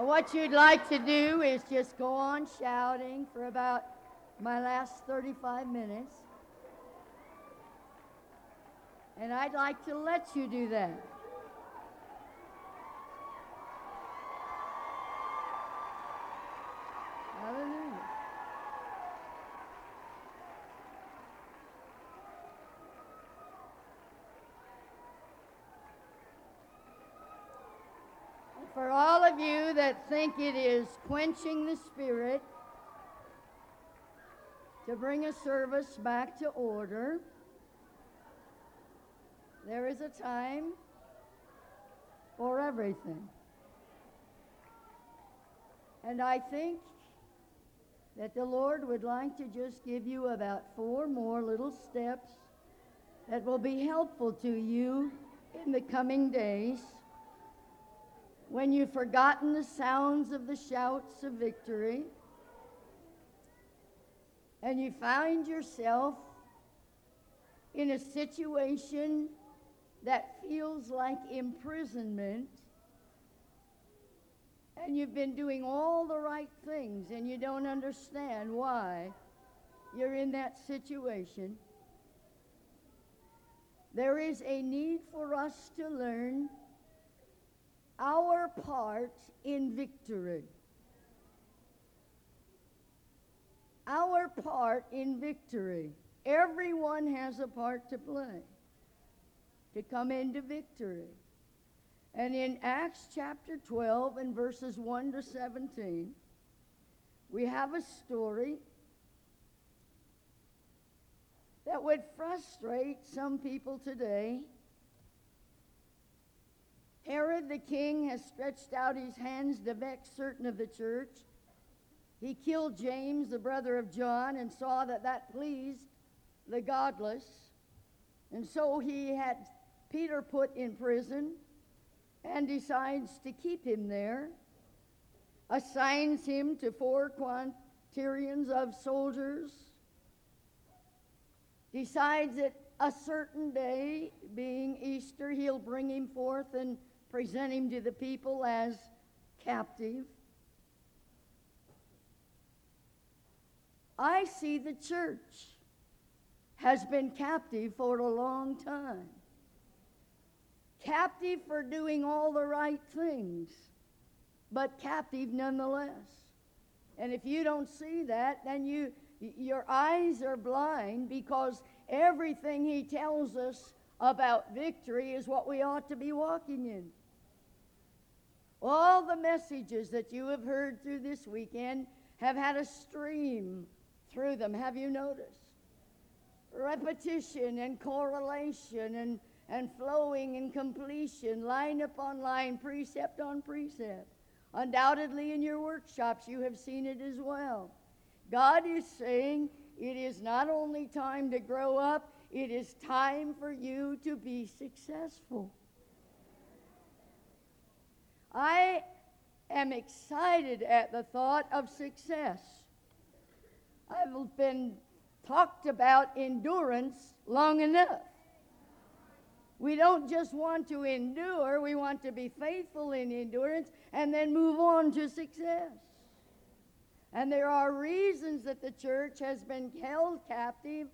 What you'd like to do is just go on shouting for about my last 35 minutes. And I'd like to let you do that. Hallelujah. For all of you that think it is quenching the spirit to bring a service back to order, there is a time for everything. And I think that the Lord would like to just give you about four more little steps that will be helpful to you in the coming days when you've forgotten the sounds of the shouts of victory and you find yourself in a situation that feels like imprisonment and you've been doing all the right things and you don't understand why you're in that situation, there is a need for us to learn our part in victory. Our part in victory. Everyone has a part to play to come into victory. And in Acts chapter 12 and verses 1 to 17, we have a story that would frustrate some people today. Herod the king has stretched out his hands to vex certain of the church. He killed James, the brother of John, and saw that that pleased the godless. And so he had Peter put in prison and decides to keep him there, assigns him to four quaternions of soldiers, decides that a certain day, being Easter, he'll bring him forth and present him to the people as captive. I see the church has been captive for a long time captive for doing all the right things, but captive nonetheless. And if you don't see that, then you your eyes are blind because everything he tells us about victory is what we ought to be walking in. All the messages that you have heard through this weekend have had a stream through them. Have you noticed? Repetition and correlation and and flowing and completion, line upon line, precept on precept. Undoubtedly, in your workshops, you have seen it as well. God is saying it is not only time to grow up, it is time for you to be successful. I am excited at the thought of success. I've been talked about endurance long enough. We don't just want to endure, we want to be faithful in endurance and then move on to success. And there are reasons that the church has been held captive.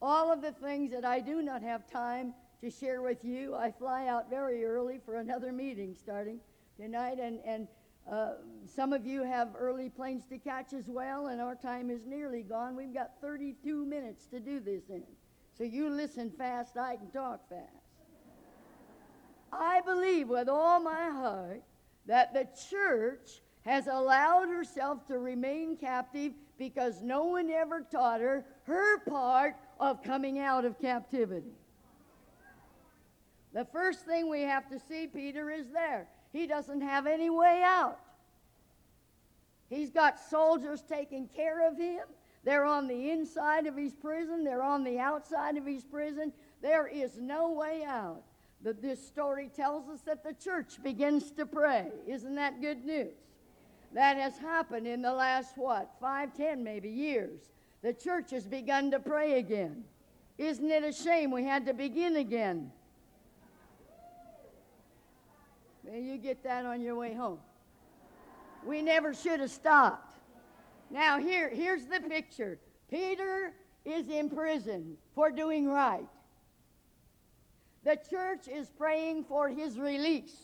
All of the things that I do not have time to share with you. I fly out very early for another meeting starting tonight, and, and uh, some of you have early planes to catch as well, and our time is nearly gone. We've got 32 minutes to do this in. So you listen fast, I can talk fast. I believe with all my heart that the church has allowed herself to remain captive because no one ever taught her her part of coming out of captivity. The first thing we have to see, Peter is there. He doesn't have any way out. He's got soldiers taking care of him. They're on the inside of his prison, they're on the outside of his prison. There is no way out that this story tells us that the church begins to pray. Isn't that good news? That has happened in the last, what, five, ten maybe years. The church has begun to pray again. Isn't it a shame we had to begin again? May you get that on your way home. We never should have stopped. Now, here, here's the picture Peter is in prison for doing right. The church is praying for his release,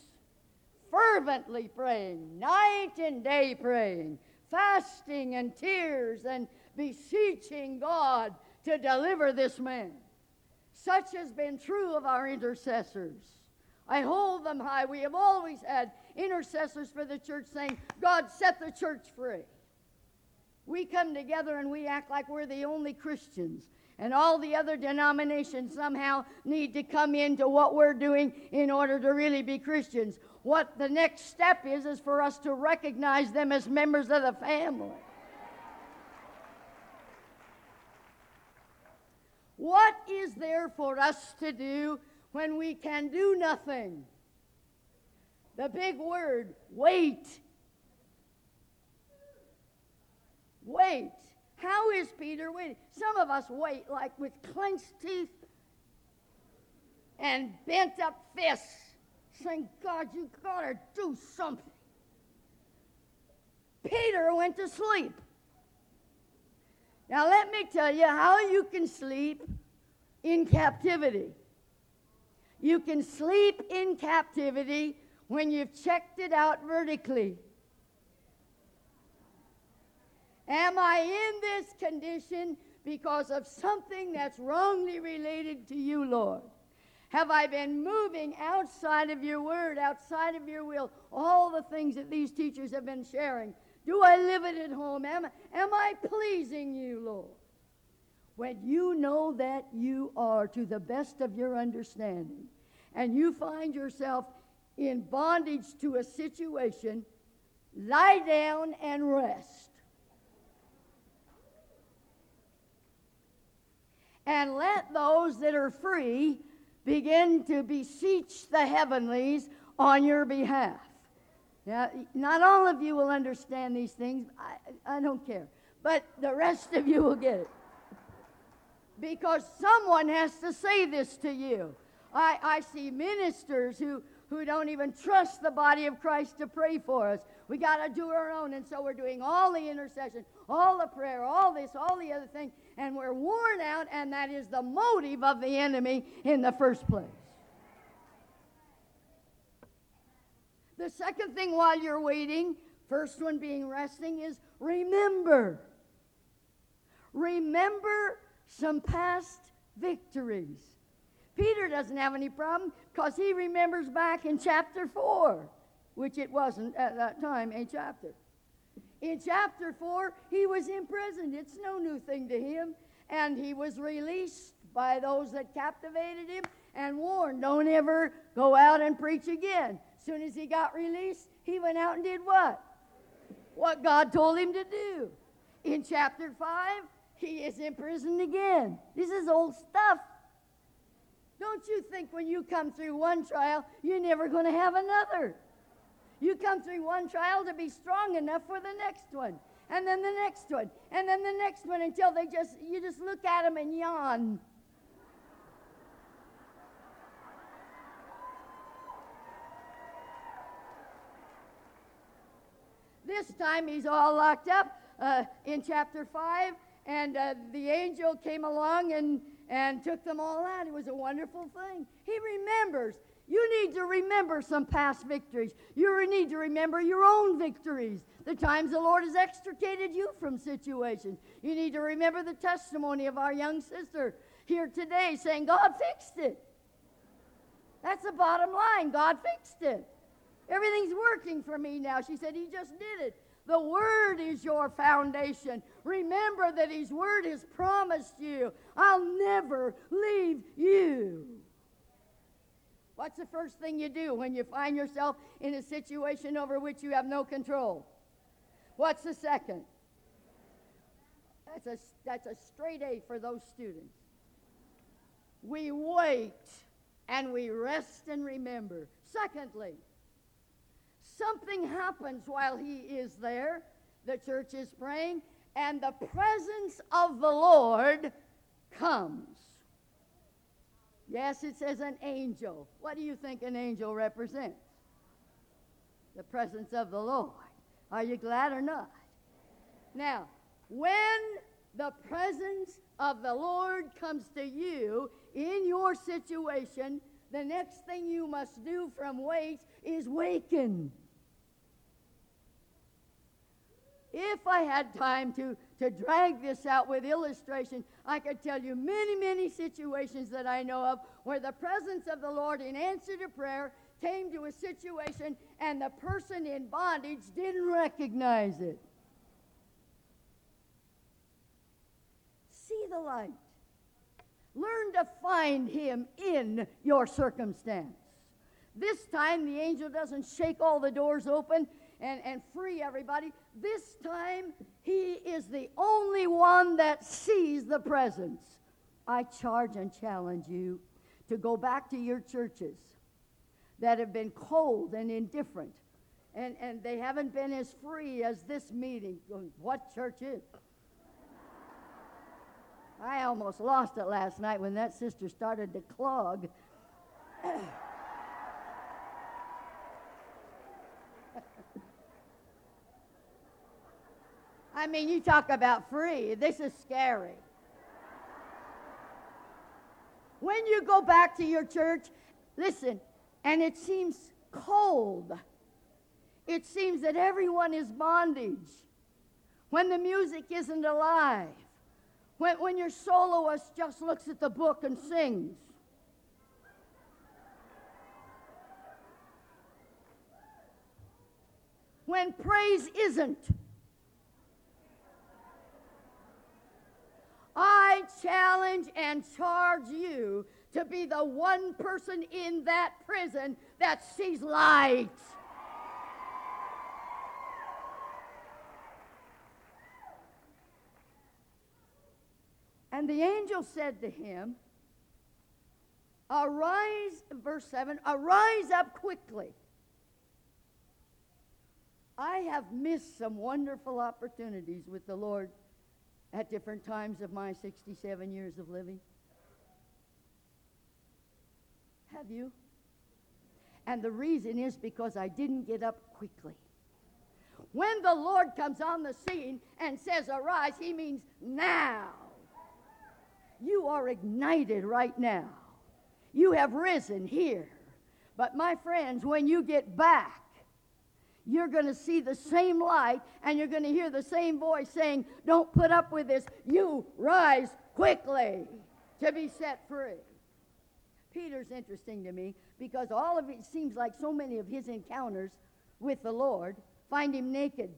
fervently praying, night and day praying, fasting and tears and beseeching God to deliver this man. Such has been true of our intercessors. I hold them high. We have always had intercessors for the church saying, God, set the church free. We come together and we act like we're the only Christians. And all the other denominations somehow need to come into what we're doing in order to really be Christians. What the next step is, is for us to recognize them as members of the family. What is there for us to do when we can do nothing? The big word, wait. Wait. How is Peter waiting? Some of us wait like with clenched teeth and bent up fists, saying, God, you gotta do something. Peter went to sleep. Now, let me tell you how you can sleep in captivity. You can sleep in captivity when you've checked it out vertically. Am I in this condition because of something that's wrongly related to you, Lord? Have I been moving outside of your word, outside of your will? All the things that these teachers have been sharing. Do I live it at home? Am, am I pleasing you, Lord? When you know that you are to the best of your understanding and you find yourself in bondage to a situation, lie down and rest. And let those that are free begin to beseech the heavenlies on your behalf. Now, not all of you will understand these things. I, I don't care. But the rest of you will get it. Because someone has to say this to you. I, I see ministers who, who don't even trust the body of Christ to pray for us. We got to do our own. And so we're doing all the intercession, all the prayer, all this, all the other thing. And we're worn out, and that is the motive of the enemy in the first place. The second thing while you're waiting, first one being resting, is remember. Remember some past victories. Peter doesn't have any problem because he remembers back in chapter 4, which it wasn't at that time a chapter. In chapter 4, he was imprisoned. It's no new thing to him. And he was released by those that captivated him and warned, don't ever go out and preach again soon as he got released, he went out and did what? What God told him to do. In chapter 5, he is imprisoned again. This is old stuff. Don't you think when you come through one trial, you're never going to have another? You come through one trial to be strong enough for the next one, and then the next one, and then the next one until they just you just look at them and yawn. This time he's all locked up uh, in chapter 5, and uh, the angel came along and, and took them all out. It was a wonderful thing. He remembers. You need to remember some past victories. You need to remember your own victories, the times the Lord has extricated you from situations. You need to remember the testimony of our young sister here today saying, God fixed it. That's the bottom line. God fixed it. Everything's working for me now. She said, He just did it. The Word is your foundation. Remember that His Word has promised you, I'll never leave you. What's the first thing you do when you find yourself in a situation over which you have no control? What's the second? That's a, that's a straight A for those students. We wait and we rest and remember. Secondly, something happens while he is there. The church is praying, and the presence of the Lord comes. Yes, it says an angel. What do you think an angel represents? The presence of the Lord. Are you glad or not? Now, when the presence of the Lord comes to you in your situation, the next thing you must do from wait is waken. If I had time to, to drag this out with illustration, I could tell you many, many situations that I know of where the presence of the Lord in answer to prayer came to a situation and the person in bondage didn't recognize it. See the light. Learn to find him in your circumstance. This time, the angel doesn't shake all the doors open and, and free everybody. This time, he is the only one that sees the presence. I charge and challenge you to go back to your churches that have been cold and indifferent, and, and they haven't been as free as this meeting. What church is? I almost lost it last night when that sister started to clog. I mean, you talk about free. This is scary. When you go back to your church, listen, and it seems cold. It seems that everyone is bondage. When the music isn't alive. When, when your soloist just looks at the book and sings. When praise isn't. I challenge and charge you to be the one person in that prison that sees light. And the angel said to him, Arise, verse 7, arise up quickly. I have missed some wonderful opportunities with the Lord at different times of my 67 years of living. Have you? And the reason is because I didn't get up quickly. When the Lord comes on the scene and says, Arise, he means now. You are ignited right now. You have risen here. But my friends, when you get back, you're going to see the same light and you're going to hear the same voice saying, Don't put up with this. You rise quickly to be set free. Peter's interesting to me because all of it seems like so many of his encounters with the Lord find him naked.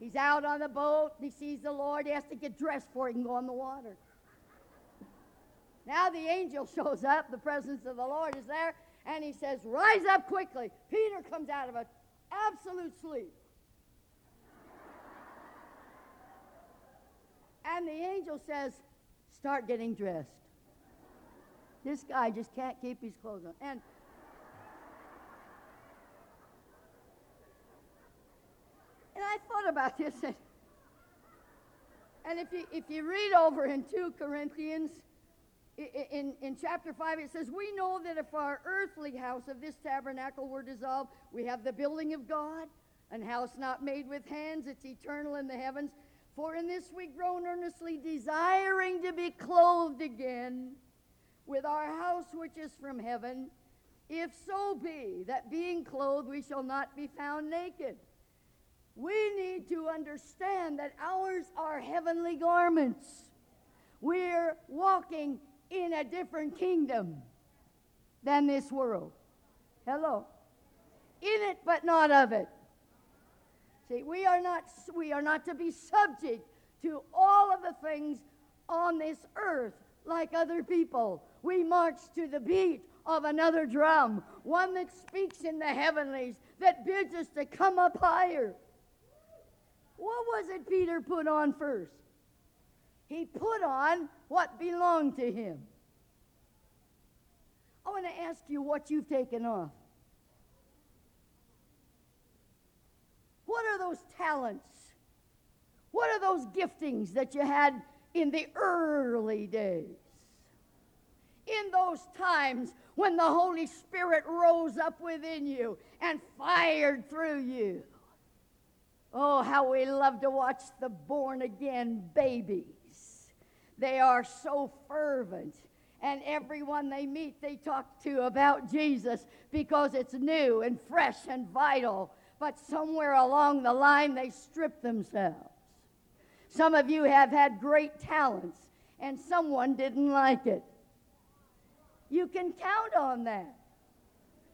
He's out on the boat, he sees the Lord, he has to get dressed before he can go on the water. Now the angel shows up, the presence of the Lord is there, and he says, Rise up quickly. Peter comes out of an absolute sleep. And the angel says, Start getting dressed. This guy just can't keep his clothes on. And and I thought about this and, and if you if you read over in 2 Corinthians in, in chapter 5, it says, We know that if our earthly house of this tabernacle were dissolved, we have the building of God, an house not made with hands, it's eternal in the heavens. For in this we groan earnestly, desiring to be clothed again with our house which is from heaven, if so be that being clothed we shall not be found naked. We need to understand that ours are heavenly garments. We're walking in a different kingdom than this world. Hello. In it, but not of it. See, we are not we are not to be subject to all of the things on this earth like other people. We march to the beat of another drum, one that speaks in the heavenlies, that bids us to come up higher. What was it Peter put on first? He put on what belonged to him. I want to ask you what you've taken off. What are those talents? What are those giftings that you had in the early days? in those times when the Holy Spirit rose up within you and fired through you. Oh, how we love to watch the born again babies. They are so fervent. And everyone they meet, they talk to about Jesus because it's new and fresh and vital. But somewhere along the line, they strip themselves. Some of you have had great talents, and someone didn't like it. You can count on that.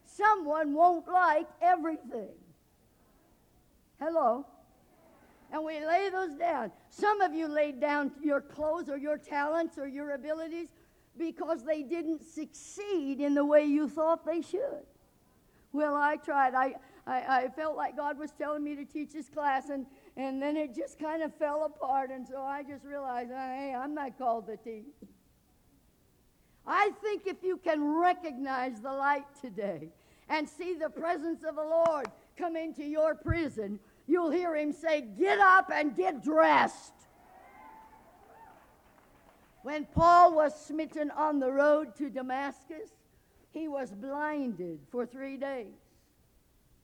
Someone won't like everything. Hello? And we lay those down. Some of you laid down your clothes or your talents or your abilities because they didn't succeed in the way you thought they should. Well, I tried. I, I, I felt like God was telling me to teach this class, and, and then it just kind of fell apart. And so I just realized, hey, I'm not called to teach. I think if you can recognize the light today and see the presence of the Lord come into your prison, you'll hear him say, Get up and get dressed. When Paul was smitten on the road to Damascus, he was blinded for three days.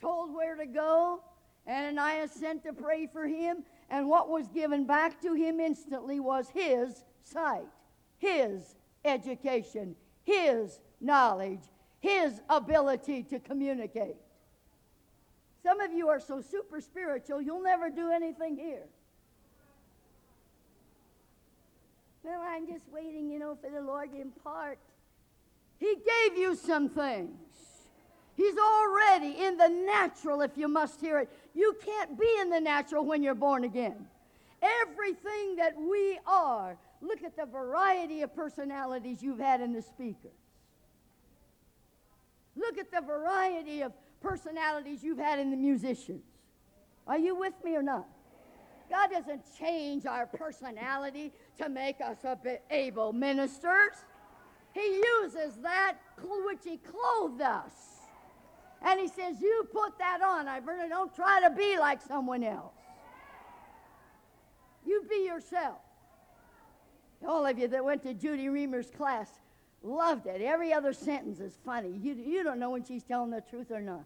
Told where to go, Ananias sent to pray for him, and what was given back to him instantly was his sight, his education, his knowledge, his ability to communicate. Some of you are so super spiritual, you'll never do anything here. Well, I'm just waiting, you know, for the Lord to impart. He gave you some things. He's already in the natural, if you must hear it. You can't be in the natural when you're born again. Everything that we are Look at the variety of personalities you've had in the speakers. Look at the variety of personalities you've had in the musicians. Are you with me or not? God doesn't change our personality to make us able ministers. He uses that which He clothed us. And He says, You put that on. I really don't try to be like someone else. You be yourself. All of you that went to Judy Reamer's class loved it. Every other sentence is funny. You, you don't know when she's telling the truth or not.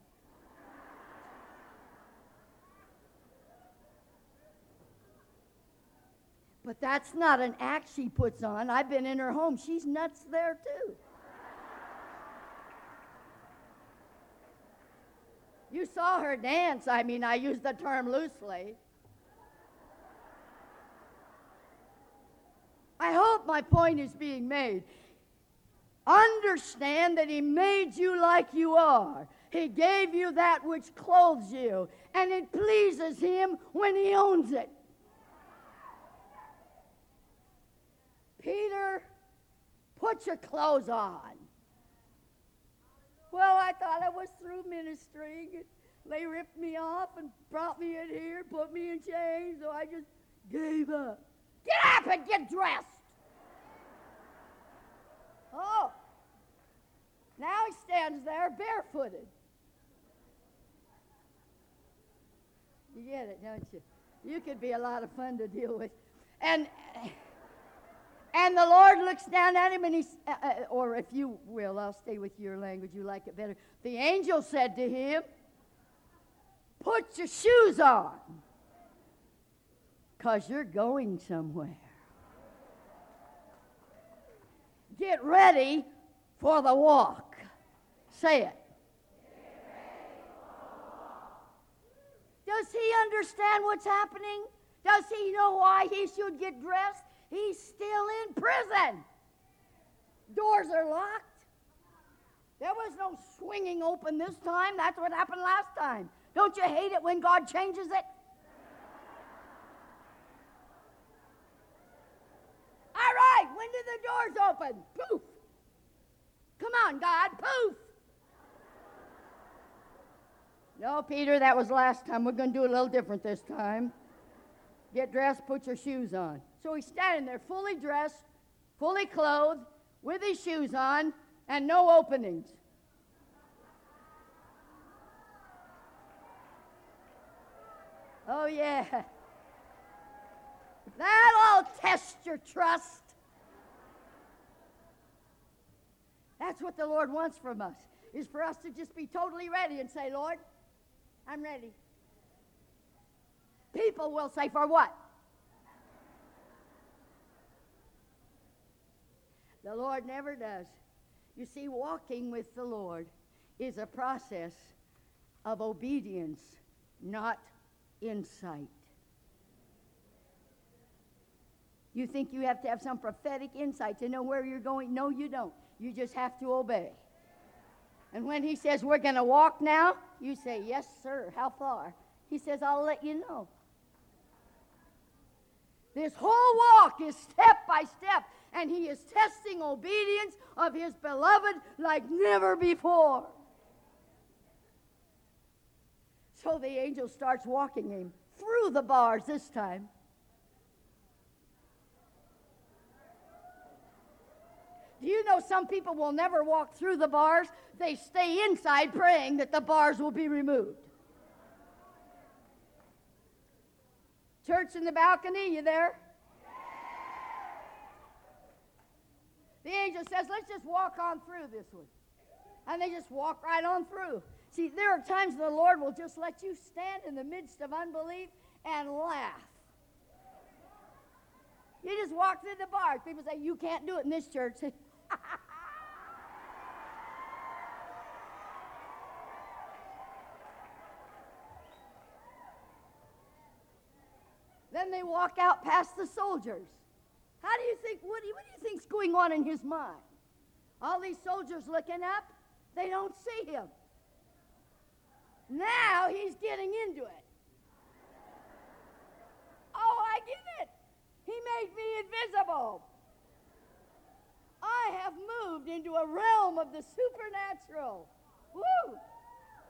But that's not an act she puts on. I've been in her home. She's nuts there too. You saw her dance. I mean, I use the term loosely. I hope my point is being made. Understand that He made you like you are. He gave you that which clothes you, and it pleases Him when He owns it. Peter, put your clothes on. Well, I thought I was through ministering. They ripped me off and brought me in here, put me in chains, so I just gave up. Get up and get dressed. Oh, now he stands there barefooted. You get it, don't you? You could be a lot of fun to deal with. And and the Lord looks down at him and he uh, uh, or if you will, I'll stay with your language, you like it better. The angel said to him, Put your shoes on, because you're going somewhere. Get ready for the walk. Say it. Does he understand what's happening? Does he know why he should get dressed? He's still in prison. Doors are locked. There was no swinging open this time. That's what happened last time. Don't you hate it when God changes it? All when the doors open? Poof. Come on, God, poof. No, Peter, that was last time. We're going to do a little different this time. Get dressed, put your shoes on. So he's standing there fully dressed, fully clothed, with his shoes on, and no openings. Oh, yeah. That'll test your trust. That's what the Lord wants from us, is for us to just be totally ready and say, Lord, I'm ready. People will say, for what? The Lord never does. You see, walking with the Lord is a process of obedience, not insight. You think you have to have some prophetic insight to know where you're going? No, you don't. You just have to obey. And when he says, We're going to walk now, you say, Yes, sir. How far? He says, I'll let you know. This whole walk is step by step, and he is testing obedience of his beloved like never before. So the angel starts walking him through the bars this time. Do you know some people will never walk through the bars? They stay inside praying that the bars will be removed. Church in the balcony, you there? The angel says, let's just walk on through this one. And they just walk right on through. See, there are times the Lord will just let you stand in the midst of unbelief and laugh. You just walk through the bars. People say, you can't do it in this church. then they walk out past the soldiers. How do you think, what do you, what do you think's going on in his mind? All these soldiers looking up, they don't see him. Now he's getting into it. Oh, I get it. He made me invisible. I have moved into a realm of the supernatural. Woo!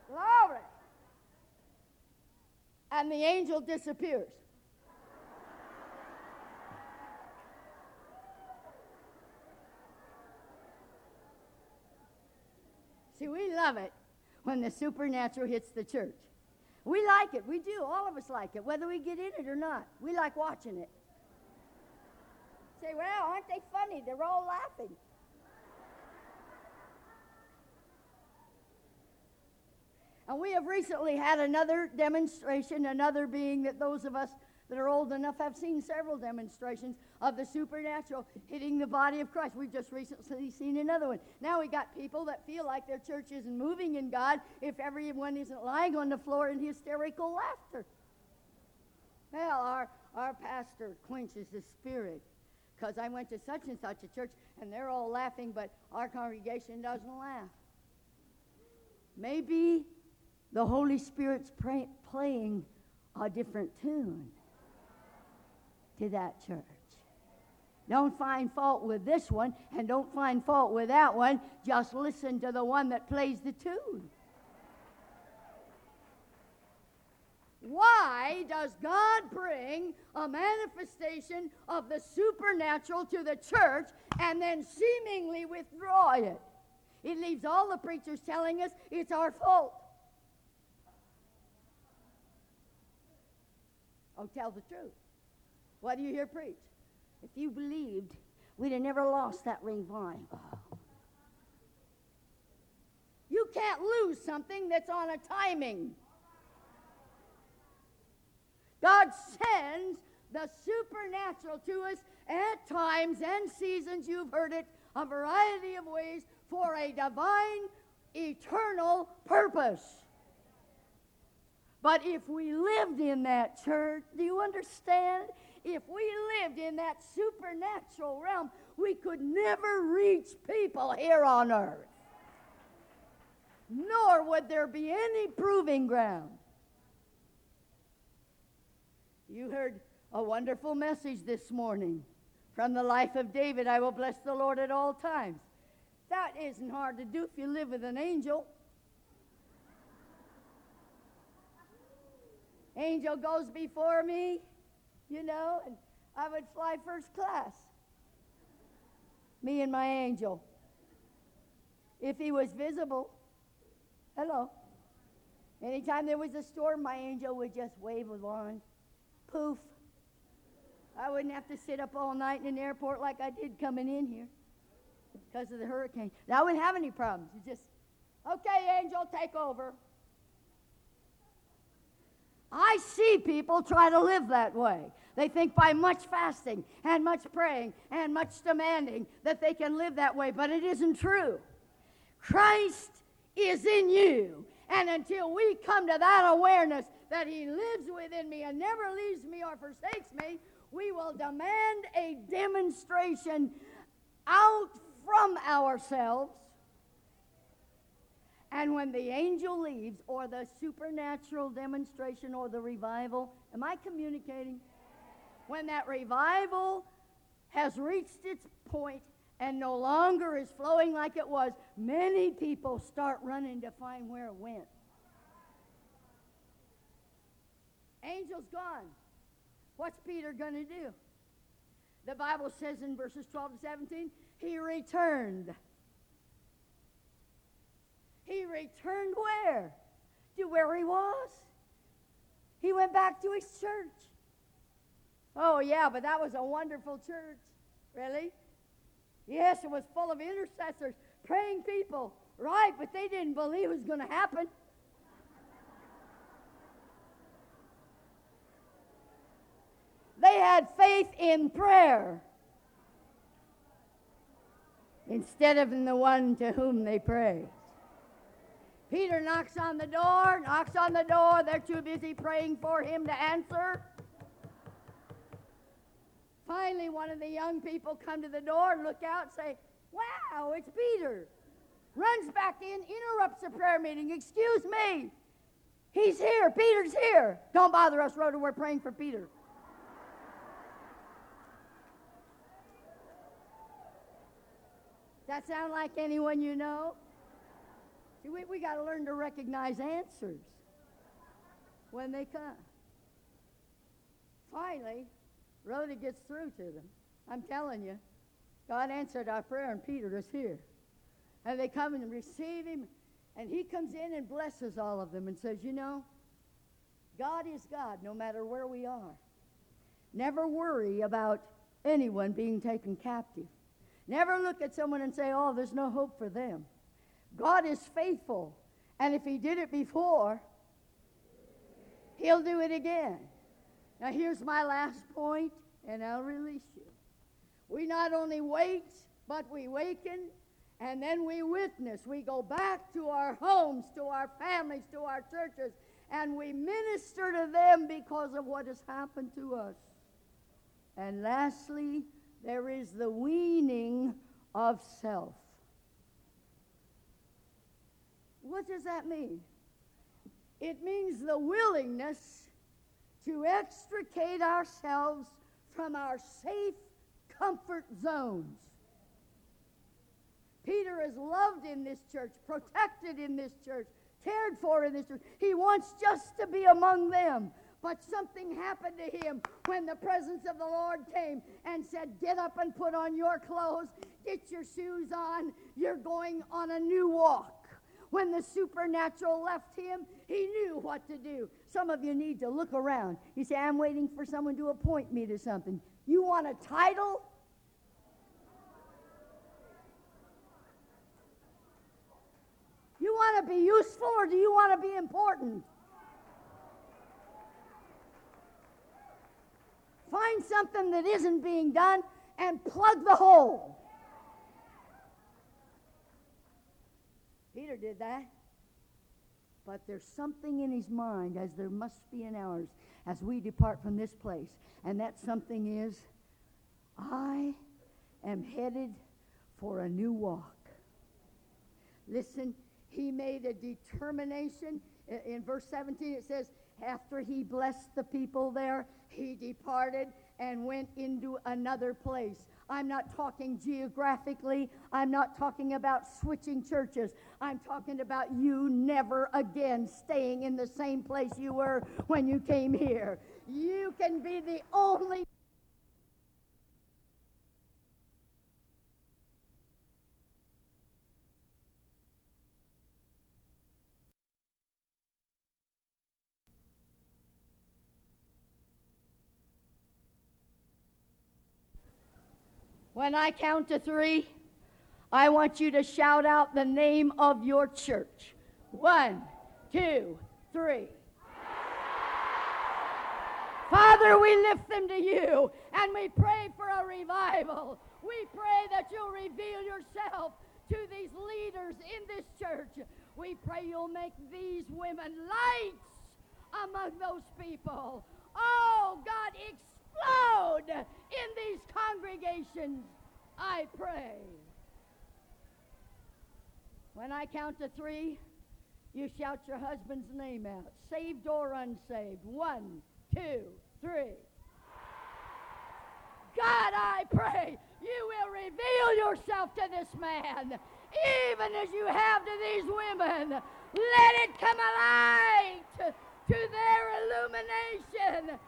Glory. And the angel disappears. See, we love it when the supernatural hits the church. We like it. We do. All of us like it, whether we get in it or not. We like watching it. Say, well, aren't they funny? They're all laughing. And we have recently had another demonstration, another being that those of us that are old enough have seen several demonstrations of the supernatural hitting the body of Christ. We've just recently seen another one. Now we got people that feel like their church isn't moving in God if everyone isn't lying on the floor in hysterical laughter. Well, our, our pastor quenches the spirit because I went to such and such a church and they're all laughing, but our congregation doesn't laugh. Maybe the Holy Spirit's pray, playing a different tune to that church. Don't find fault with this one and don't find fault with that one. Just listen to the one that plays the tune. Why does God bring a manifestation of the supernatural to the church and then seemingly withdraw it? It leaves all the preachers telling us it's our fault. Oh, tell the truth. What do you hear preach? If you believed, we'd have never lost that revival. You can't lose something that's on a timing. God sends the supernatural to us at times and seasons, you've heard it, a variety of ways for a divine, eternal purpose. But if we lived in that church, do you understand? If we lived in that supernatural realm, we could never reach people here on earth. Nor would there be any proving ground. You heard a wonderful message this morning from the life of David. I will bless the Lord at all times. That isn't hard to do if you live with an angel. Angel goes before me, you know, and I would fly first class. Me and my angel. If he was visible, hello. Anytime there was a storm, my angel would just wave a wand Poof. I wouldn't have to sit up all night in an airport like I did coming in here. because of the hurricane. I wouldn't have any problems. You just, okay, angel, take over. I see people try to live that way. They think by much fasting and much praying and much demanding that they can live that way, but it isn't true. Christ is in you. And until we come to that awareness that He lives within me and never leaves me or forsakes me, we will demand a demonstration out from ourselves. And when the angel leaves, or the supernatural demonstration, or the revival, am I communicating? When that revival has reached its point and no longer is flowing like it was, many people start running to find where it went. Angel's gone. What's Peter going to do? The Bible says in verses 12 to 17, he returned. He returned where? To where he was. He went back to his church. Oh, yeah, but that was a wonderful church. Really? Yes, it was full of intercessors, praying people. Right, but they didn't believe it was going to happen. They had faith in prayer instead of in the one to whom they prayed. Peter knocks on the door, knocks on the door. They're too busy praying for him to answer. Finally, one of the young people come to the door, look out, say, Wow, it's Peter. Runs back in, interrupts the prayer meeting. Excuse me. He's here. Peter's here. Don't bother us, Rhoda. We're praying for Peter. That sound like anyone you know? See, we, we got to learn to recognize answers when they come. Finally, Rhoda gets through to them. I'm telling you, God answered our prayer, and Peter is here. And they come and receive him, and he comes in and blesses all of them and says, You know, God is God no matter where we are. Never worry about anyone being taken captive. Never look at someone and say, Oh, there's no hope for them. God is faithful. And if He did it before, He'll do it again. Now, here's my last point, and I'll release you. We not only wait, but we waken, and then we witness. We go back to our homes, to our families, to our churches, and we minister to them because of what has happened to us. And lastly, there is the weaning of self. What does that mean? It means the willingness to extricate ourselves from our safe comfort zones. Peter is loved in this church, protected in this church, cared for in this church. He wants just to be among them. But something happened to him when the presence of the Lord came and said, Get up and put on your clothes, get your shoes on, you're going on a new walk. When the supernatural left him, he knew what to do. Some of you need to look around. You say, I'm waiting for someone to appoint me to something. You want a title? You want to be useful or do you want to be important? Find something that isn't being done and plug the hole. Peter did that. But there's something in his mind, as there must be in ours, as we depart from this place. And that something is, I am headed for a new walk. Listen, he made a determination. In verse 17, it says, after he blessed the people there, he departed and went into another place. I'm not talking geographically. I'm not talking about switching churches. I'm talking about you never again staying in the same place you were when you came here. You can be the only When I count to three, I want you to shout out the name of your church. One, two, three. Father, we lift them to you and we pray for a revival. We pray that you'll reveal yourself to these leaders in this church. We pray you'll make these women lights among those people. Oh, God, explode in these congregations, I pray. When I count to three, you shout your husband's name out, saved or unsaved. One, two, three. God, I pray you will reveal yourself to this man, even as you have to these women. Let it come alive to, to their illumination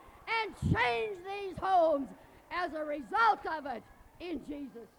and change these homes as a result of it in Jesus'